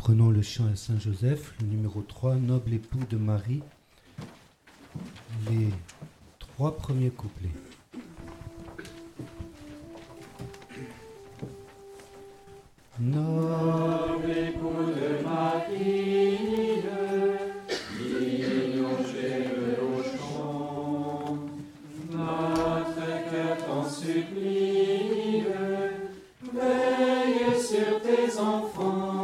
prenons le chant à Saint-Joseph, le numéro 3, Noble époux de Marie, les trois premiers couplets. Noble époux de Marie, lignogé au chant, notre cœur t'en supplie, veille sur tes enfants,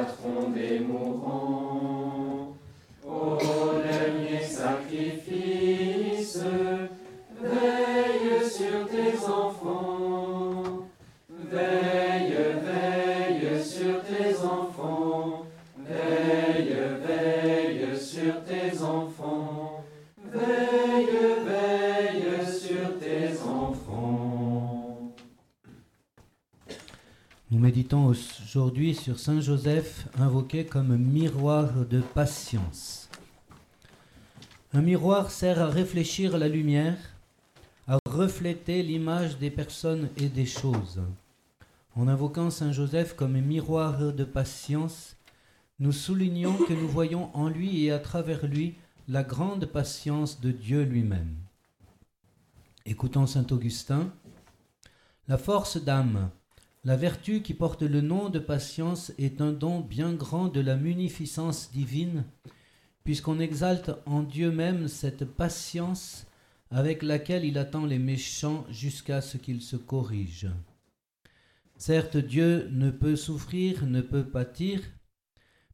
patron des mourants, aujourd'hui sur Saint Joseph, invoqué comme miroir de patience. Un miroir sert à réfléchir la lumière, à refléter l'image des personnes et des choses. En invoquant Saint Joseph comme miroir de patience, nous soulignons que nous voyons en lui et à travers lui la grande patience de Dieu lui-même. Écoutons Saint Augustin. La force d'âme, la vertu qui porte le nom de patience est un don bien grand de la munificence divine, puisqu'on exalte en Dieu même cette patience avec laquelle il attend les méchants jusqu'à ce qu'ils se corrigent. Certes, Dieu ne peut souffrir, ne peut pâtir,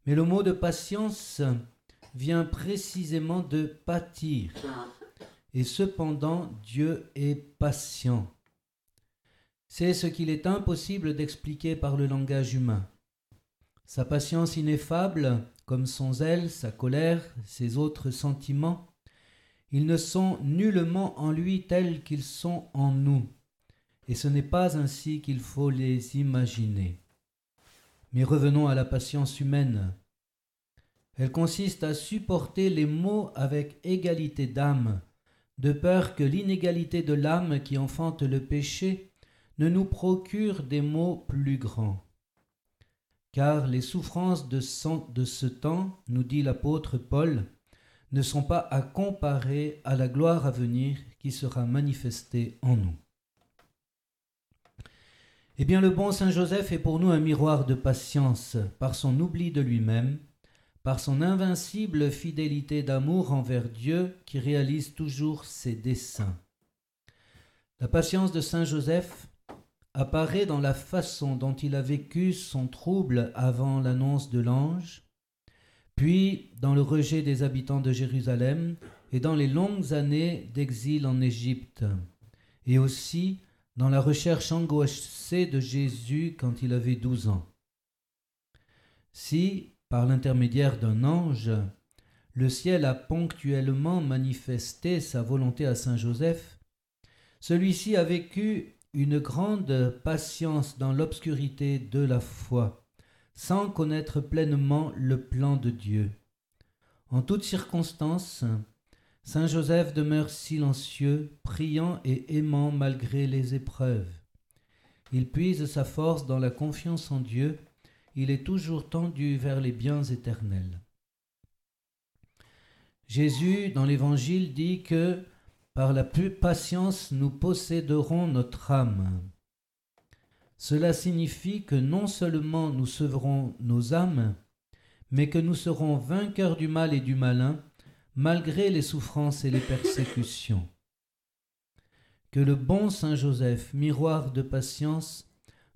mais le mot de patience vient précisément de pâtir. Et cependant, Dieu est patient. C'est ce qu'il est impossible d'expliquer par le langage humain. Sa patience ineffable, comme son zèle, sa colère, ses autres sentiments, ils ne sont nullement en lui tels qu'ils sont en nous, et ce n'est pas ainsi qu'il faut les imaginer. Mais revenons à la patience humaine. Elle consiste à supporter les maux avec égalité d'âme, de peur que l'inégalité de l'âme qui enfante le péché ne nous procure des maux plus grands. Car les souffrances de, de ce temps, nous dit l'apôtre Paul, ne sont pas à comparer à la gloire à venir qui sera manifestée en nous. Eh bien, le bon Saint Joseph est pour nous un miroir de patience par son oubli de lui-même, par son invincible fidélité d'amour envers Dieu qui réalise toujours ses desseins. La patience de Saint Joseph apparaît dans la façon dont il a vécu son trouble avant l'annonce de l'ange, puis dans le rejet des habitants de Jérusalem et dans les longues années d'exil en Égypte, et aussi dans la recherche angoissée de Jésus quand il avait douze ans. Si, par l'intermédiaire d'un ange, le ciel a ponctuellement manifesté sa volonté à Saint Joseph, celui-ci a vécu une grande patience dans l'obscurité de la foi, sans connaître pleinement le plan de Dieu. En toutes circonstances, Saint Joseph demeure silencieux, priant et aimant malgré les épreuves. Il puise sa force dans la confiance en Dieu, il est toujours tendu vers les biens éternels. Jésus, dans l'Évangile, dit que par la patience nous posséderons notre âme. Cela signifie que non seulement nous sauverons nos âmes, mais que nous serons vainqueurs du mal et du malin, malgré les souffrances et les persécutions. que le bon Saint Joseph, miroir de patience,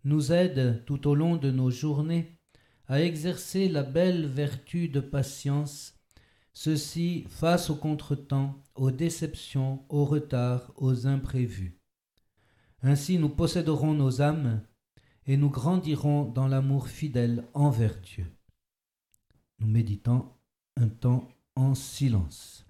nous aide tout au long de nos journées à exercer la belle vertu de patience, ceci face aux contretemps, aux déceptions, aux retards, aux imprévus. Ainsi nous posséderons nos âmes et nous grandirons dans l'amour fidèle envers Dieu. Nous méditons un temps en silence.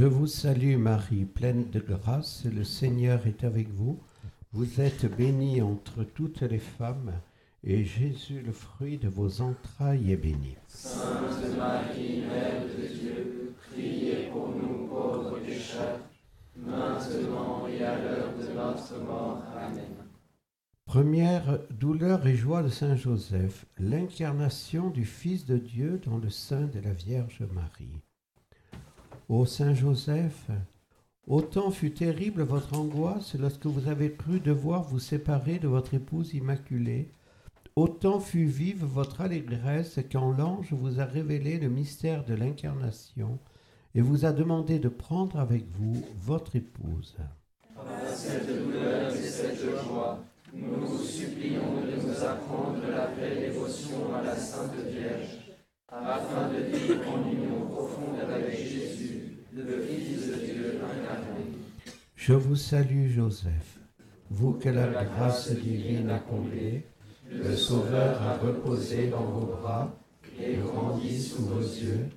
Je vous salue Marie, pleine de grâce, le Seigneur est avec vous. Vous êtes bénie entre toutes les femmes, et Jésus, le fruit de vos entrailles, est béni. Sainte Marie, Mère de Dieu, priez pour nous pauvres pécheurs, maintenant et à l'heure de notre mort. Amen. Première douleur et joie de Saint Joseph, l'incarnation du Fils de Dieu dans le sein de la Vierge Marie. Ô Saint Joseph, autant fut terrible votre angoisse lorsque vous avez cru devoir vous séparer de votre épouse immaculée, autant fut vive votre allégresse quand l'ange vous a révélé le mystère de l'incarnation et vous a demandé de prendre avec vous votre épouse. Cette douleur et cette joie, nous supplions de nous apprendre la belle dévotion à la Sainte Vierge, afin de vivre en union profonde avec Jésus, le Fils de Dieu incarné. Je vous salue Joseph, vous que la grâce divine a comblé, le Sauveur a reposé dans vos bras et grandi sous vos yeux.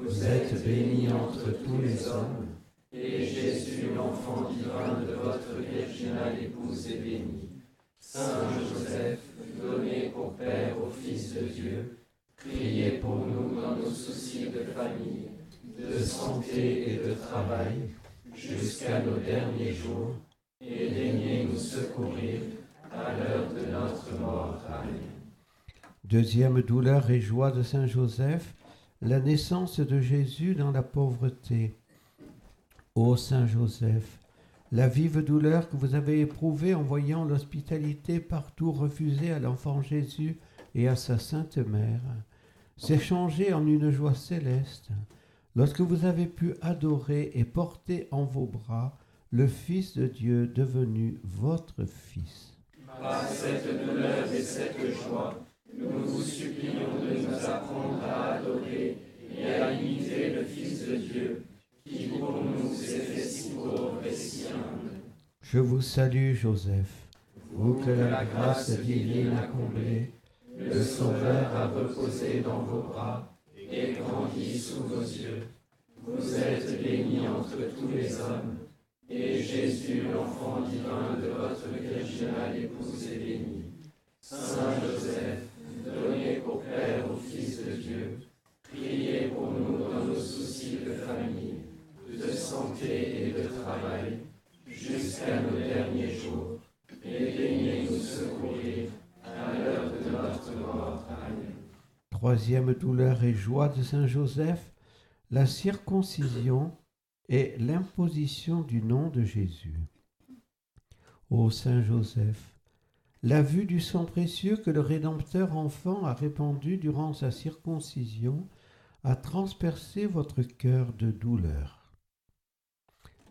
Vous êtes bénie entre tous les hommes, Et Jésus, l'enfant divin de votre virginale épouse, est béni. Saint Joseph, donné pour Père au Fils de Dieu, priez pour nous dans nos soucis de famille, de santé et de travail, jusqu'à nos derniers jours, et daignez nous secourir à l'heure de notre mort. Deuxième douleur et joie de Saint Joseph, la naissance de Jésus dans la pauvreté. Ô Saint Joseph, la vive douleur que vous avez éprouvée en voyant l'hospitalité partout refusée à l'enfant Jésus et à sa Sainte Mère, s'est changée en une joie céleste lorsque vous avez pu adorer et porter en vos bras le Fils de Dieu devenu votre Fils. Par cette douleur et cette joie, nous vous supplions de nous apprendre à adorer et à imiter le Fils de Dieu, qui pour nous s'est fait si pauvre et si humble. Je vous salue Joseph, vous que la grâce divine a comblé, Le Sauveur a reposé dans vos bras et grandi sous vos yeux. Vous êtes béni entre tous les hommes, et Jésus, l'enfant divin de votre virginale épouse, est béni. Saint Joseph, donné pour Père au Fils de Dieu, priez pour nous dans nos soucis de famille, de santé et de travail, jusqu'à nos derniers jours, et daignez nous secourir à l'heure de notre mort. Troisième douleur et joie de Saint Joseph, la circoncision et l'imposition du nom de Jésus. Ô Saint Joseph, la vue du sang précieux que le Rédempteur enfant a répandu durant sa circoncision a transpercé votre cœur de douleur.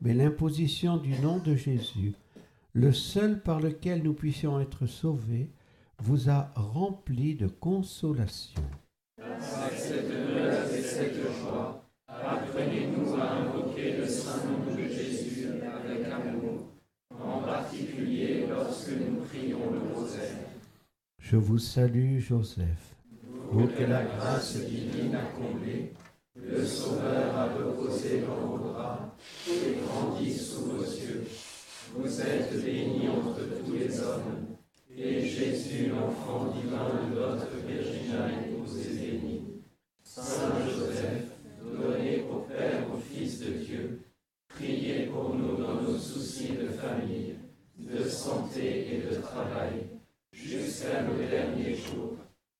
Mais l'imposition du nom de Jésus, le seul par lequel nous puissions être sauvés, vous a rempli de consolation. douleur et cette joie, apprenez-nous à invoquer le saint nom de Jésus avec amour, en particulier lorsque nous prions le rosaire. Je vous salue, Joseph. Vous que la grâce divine a comblé, le Sauveur a reposé dans vos bras et grandi sous vos yeux. Vous êtes bénie entre tous les hommes, et Jésus, l'enfant divin de votre Virginale épouse, est béni. Saint Joseph, donné pour Père au Fils de Dieu, priez pour nous dans nos soucis de famille, de santé et de travail, jusqu'à nos derniers jours,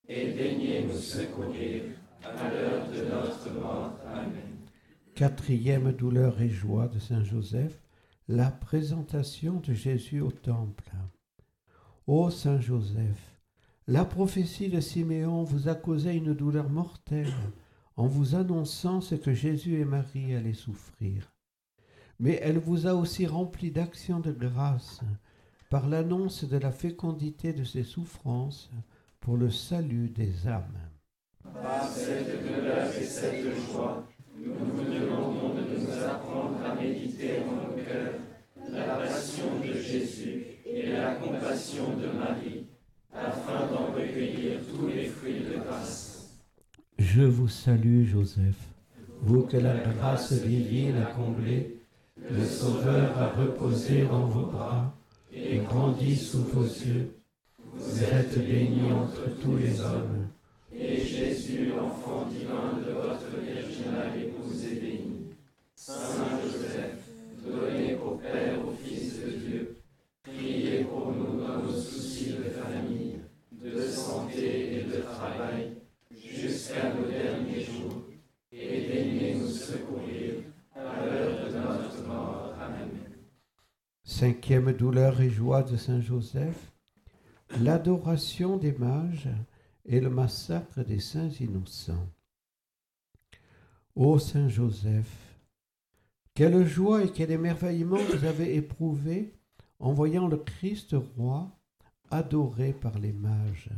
et daignez nous secourir à l'heure de notre mort. Amen. Quatrième douleur et joie de Saint Joseph, la présentation de Jésus au Temple. Ô Saint Joseph, la prophétie de Siméon vous a causé une douleur mortelle en vous annonçant ce que Jésus et Marie allaient souffrir. Mais elle vous a aussi rempli d'actions de grâce par l'annonce de la fécondité de ses souffrances pour le salut des âmes vous demandons de nous apprendre à méditer en nos cœurs la passion de Jésus et la compassion de Marie, afin d'en recueillir tous les fruits de grâce. Je vous salue, Joseph, vous que la grâce divine a comblé, le Sauveur a reposé dans vos bras et grandi sous vos yeux. Vous êtes bénie entre tous les hommes, et Jésus, l'enfant divin de votre virginale épouse, est béni. Saint santé et de travail, jusqu'à nos derniers jours, et daignez nous secourir à l'heure de notre mort. Amen. Cinquième douleur et joie de Saint Joseph, l'adoration des mages et le massacre des saints innocents. Ô Saint Joseph, quelle joie et quel émerveillement vous avez éprouvé en voyant le Christ roi adoré par les mages.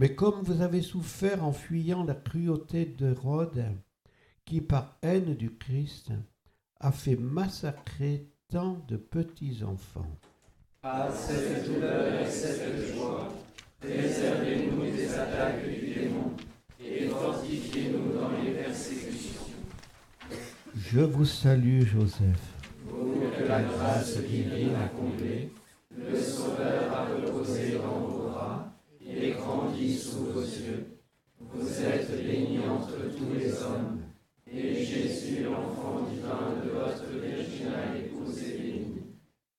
Mais comme vous avez souffert en fuyant la cruauté d'Hérode, qui par haine du Christ a fait massacrer tant de petits enfants. À cette douleur et cette joie, préservez-nous des attaques du démon et fortifiez-nous dans les persécutions. Je vous salue, Joseph. Vous que la grâce divine a comblé, le Sauveur a reposé sous vos yeux. Vous êtes béni entre tous les hommes, et Jésus, l'enfant divin de votre virginale épouse, est béni.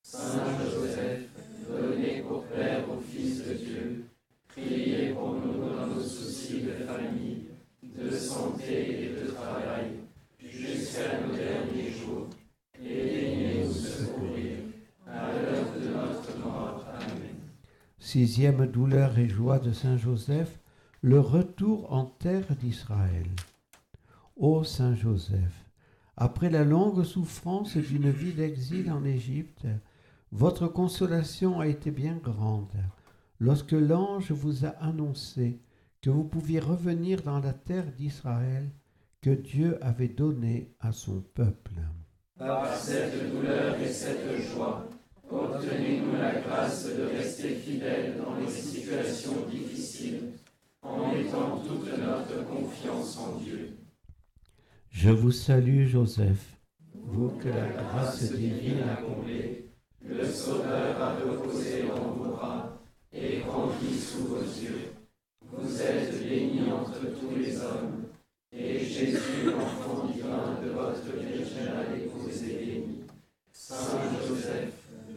Saint Joseph, donné pour Père au Fils de Dieu, priez pour nous dans nos soucis de famille, de santé et de travail, jusqu'à nos derniers jours, et daignez nous secourir à l'heure de notre mort. Amen. Sixième douleur et joie de Saint Joseph, le retour en terre d'Israël. Ô Saint Joseph, après la longue souffrance d'une vie d'exil en Égypte, votre consolation a été bien grande lorsque l'ange vous a annoncé que vous pouviez revenir dans la terre d'Israël que Dieu avait donnée à son peuple. Par cette douleur et cette joie, obtenez-nous la grâce de rester fidèles dans les situations difficiles, en mettant toute notre confiance en Dieu. Je vous salue, Joseph, vous que la grâce divine a comblé, le Sauveur a reposé dans vos bras et grandi sous vos yeux. Vous êtes béni entre tous les hommes, et Jésus, l'enfant divin de votre épouse, est béni. Saint Joseph,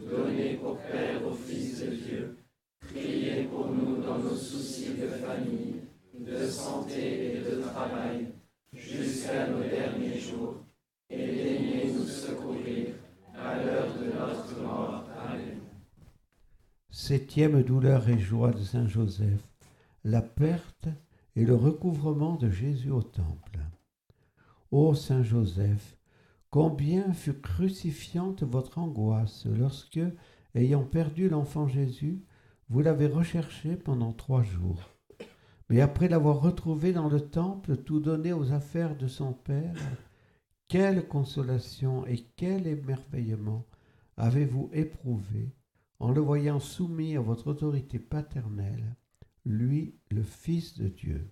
donnez pour Père au Fils de Dieu, priez pour nous dans nos soucis de famille, de santé et de travail, jusqu'à nos derniers jours, et daignez nous secourir à l'heure de notre mort. Amen. Septième douleur et joie de Saint Joseph, la perte et le recouvrement de Jésus au Temple. Ô Saint Joseph, combien fut crucifiante votre angoisse lorsque, ayant perdu l'enfant Jésus, vous l'avez recherché pendant trois jours. Mais après l'avoir retrouvé dans le temple, tout donné aux affaires de son Père, quelle consolation et quel émerveillement avez-vous éprouvé en le voyant soumis à votre autorité paternelle, lui, le Fils de Dieu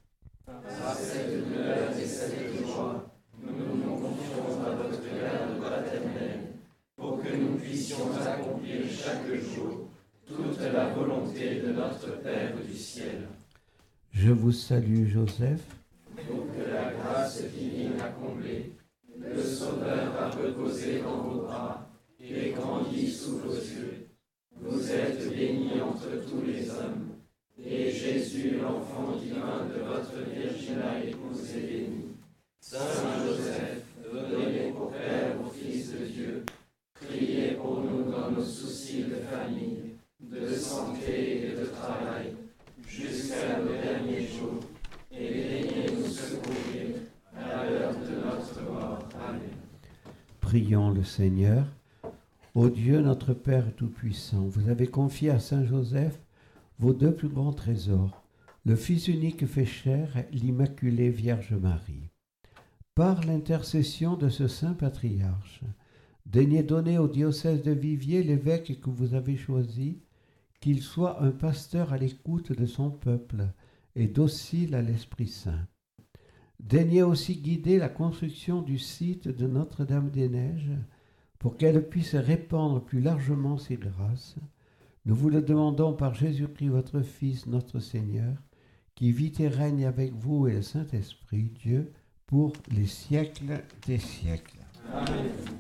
cette douleur et cette joie, nous nous confions à votre garde paternelle, pour que nous puissions accomplir chaque jour toute la volonté de notre Père du ciel. Je vous salue, Joseph. Pour que la grâce divine a comblé, le Sauveur a reposé dans vos bras et grandi sous vos yeux. Vous êtes bénie entre tous les hommes, et Jésus, l'enfant divin de votre virginale épouse, est béni. Saint Joseph, donnez pour Père au Fils de Dieu, priez pour nous dans nos soucis de famille, de santé et de travail, jusqu'à nos derniers jours, et daignez nous secourir à l'heure de notre mort. Amen. Prions le Seigneur. Ô Dieu notre Père Tout-Puissant, vous avez confié à Saint Joseph vos deux plus grands trésors, le Fils unique fait chair, l'Immaculée Vierge Marie. Par l'intercession de ce saint patriarche, daignez donner au diocèse de Viviers l'évêque que vous avez choisi, qu'il soit un pasteur à l'écoute de son peuple et docile à l'Esprit Saint. Daignez aussi guider la construction du site de Notre-Dame-des-Neiges, pour qu'elle puisse répandre plus largement ses grâces, nous vous le demandons par Jésus-Christ, votre Fils, notre Seigneur, qui vit et règne avec vous et le Saint-Esprit, Dieu, pour les siècles des siècles. Amen.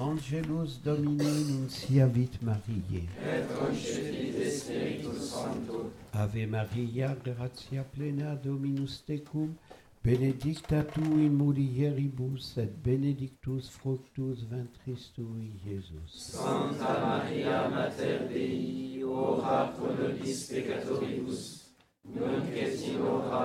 Angelus Domini nunciavit Mariae. Et concepit Spiritus Sancto, Ave Maria, gratia plena Dominus tecum, benedicta tu in mulieribus et benedictus fructus ventris tui, Iesus. Santa Maria Mater Dei, ora pro nobis peccatoribus, nunc et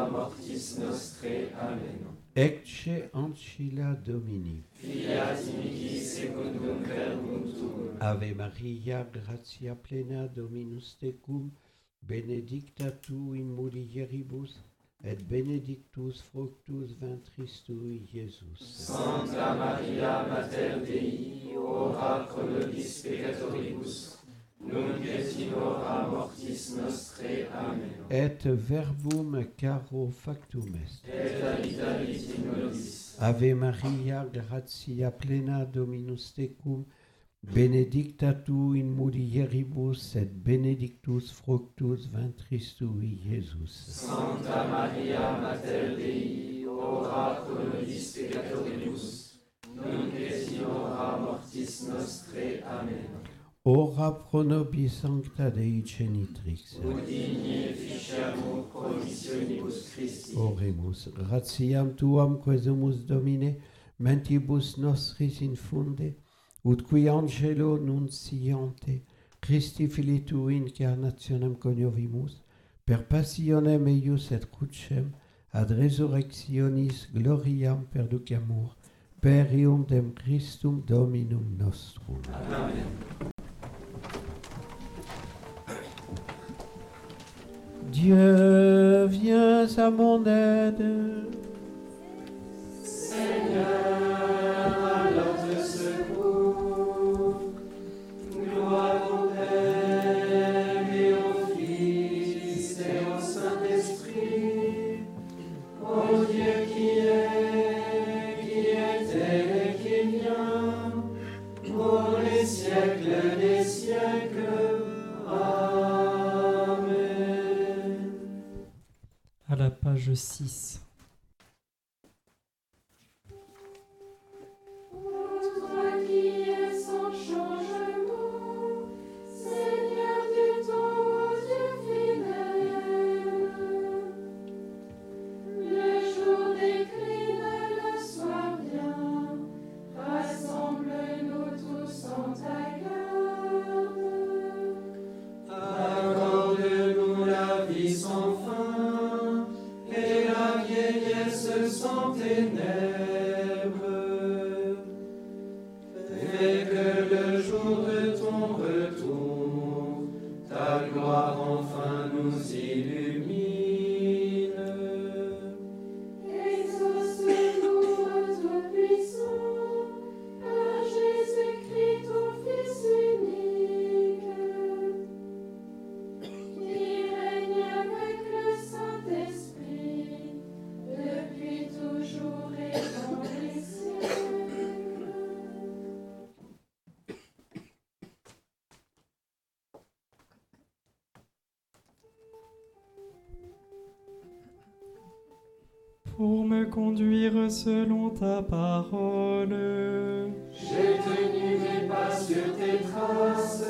mortis nostre. Amen. Ecce ancilla Domini. Fiat mihi secundum verbum Ave Maria, gratia plena Dominus tecum, benedicta tu in mulieribus, et benedictus fructus ventris tui, Iesus. Santa Maria Mater Dei, ora pro nobis peccatoribus, et verbum caro factum est. Et Ave Maria, gratia plena Dominus tecum, benedicta tu in mulieribus, et benedictus fructus ventris tui. Santa Maria Mater Dei, ora pro nobis peccatoribus, nunc et hora mortis nostre. Amen. Ora pro nobis sancta Dei genitrix. Udigne ficiamur promissionibus Christi. Oremus, gratiam tuam quesumus Domine, mentibus nostris infunde, ut qui angelo nunciante, Christi Fili tu incarnationem coniovimus, per passionem eius et crucem, ad resurrectionis gloriam perducamur, per ium dem Christum Dominum nostrum. Amen. Dieu, viens à mon aide. Seigneur, page 6. pour me conduire selon ta parole. J'ai tenu mes pas sur tes traces.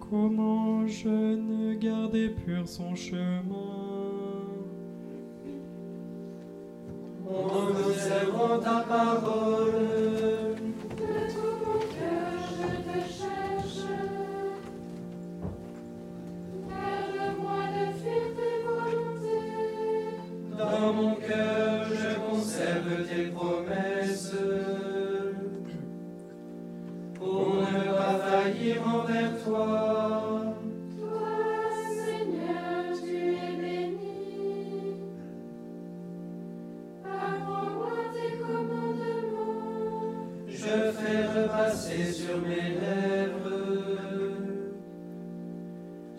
Comment je ne gardais pur son chemin en observant ta parole. passer sur mes lèvres.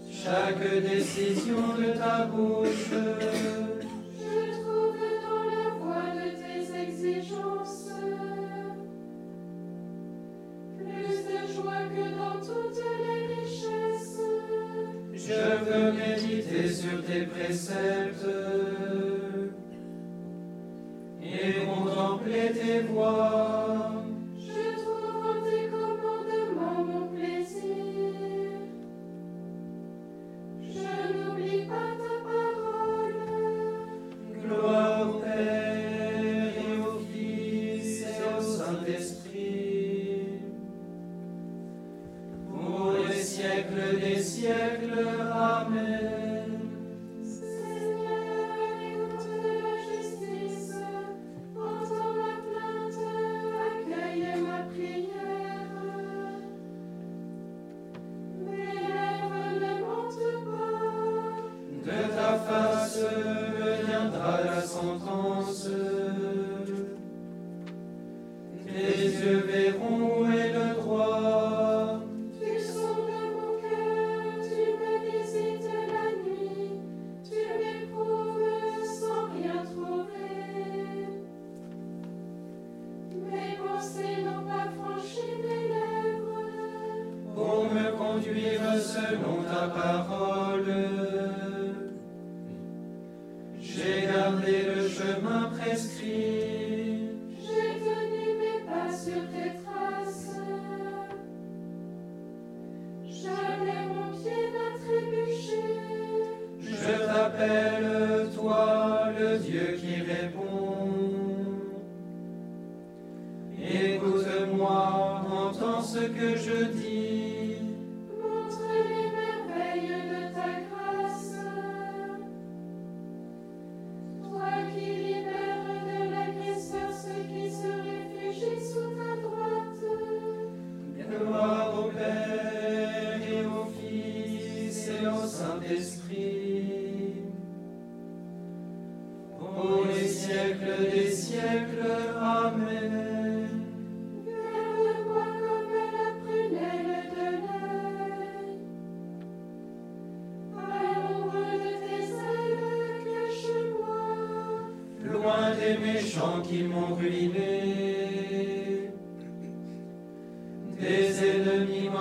Chaque décision de ta bouche.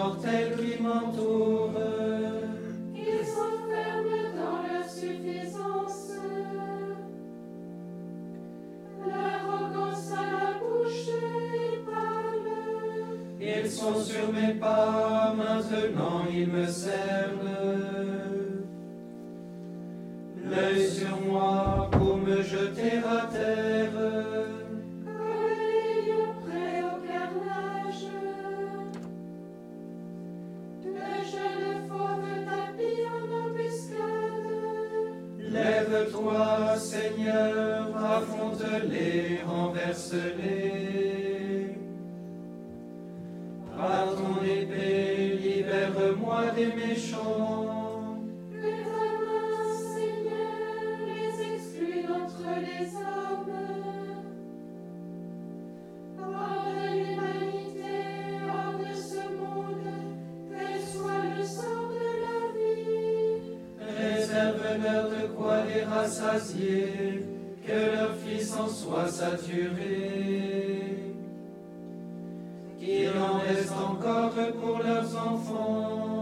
mortels qui m'entourent. Ils s'enferment dans leur suffisance. L'arrogance à la bouche ils parlent. Ils sont sur mes pas, maintenant ils me cernent. L'œil sur moi pour me jeter à terre. toi, Seigneur, affronte-les, renverse-les. De quoi les rassasier, que leur fils en soit saturé. Qu'il en reste encore pour leurs enfants.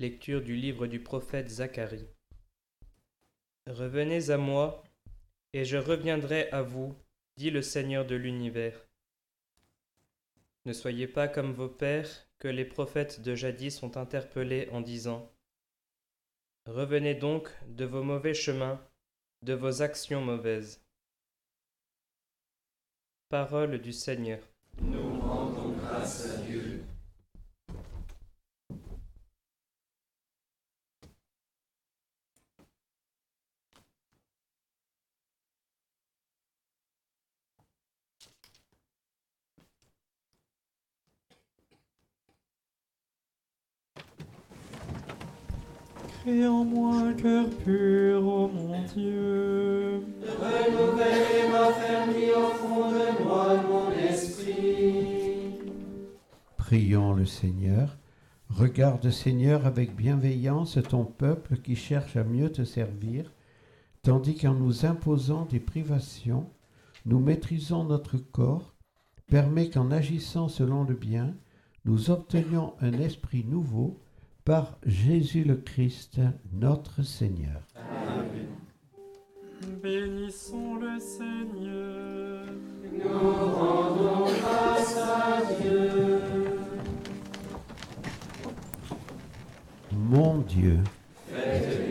Lecture du livre du prophète Zacharie. Revenez à moi, et je reviendrai à vous, dit le Seigneur de l'univers. Ne soyez pas comme vos pères, que les prophètes de jadis ont interpellés en disant Revenez donc de vos mauvais chemins, de vos actions mauvaises. Parole du Seigneur. Nous rendons grâce à Dieu. En moi un cœur mon Dieu. Renouvelle ma ferme au fond de moi mon esprit. Prions le Seigneur. Regarde, Seigneur, avec bienveillance ton peuple qui cherche à mieux te servir, tandis qu'en nous imposant des privations, nous maîtrisons notre corps, permet qu'en agissant selon le bien, nous obtenions un esprit nouveau par Jésus le Christ, notre Seigneur. Bénissons le Seigneur. Nous rendons grâce à Dieu. Mon Dieu, Faites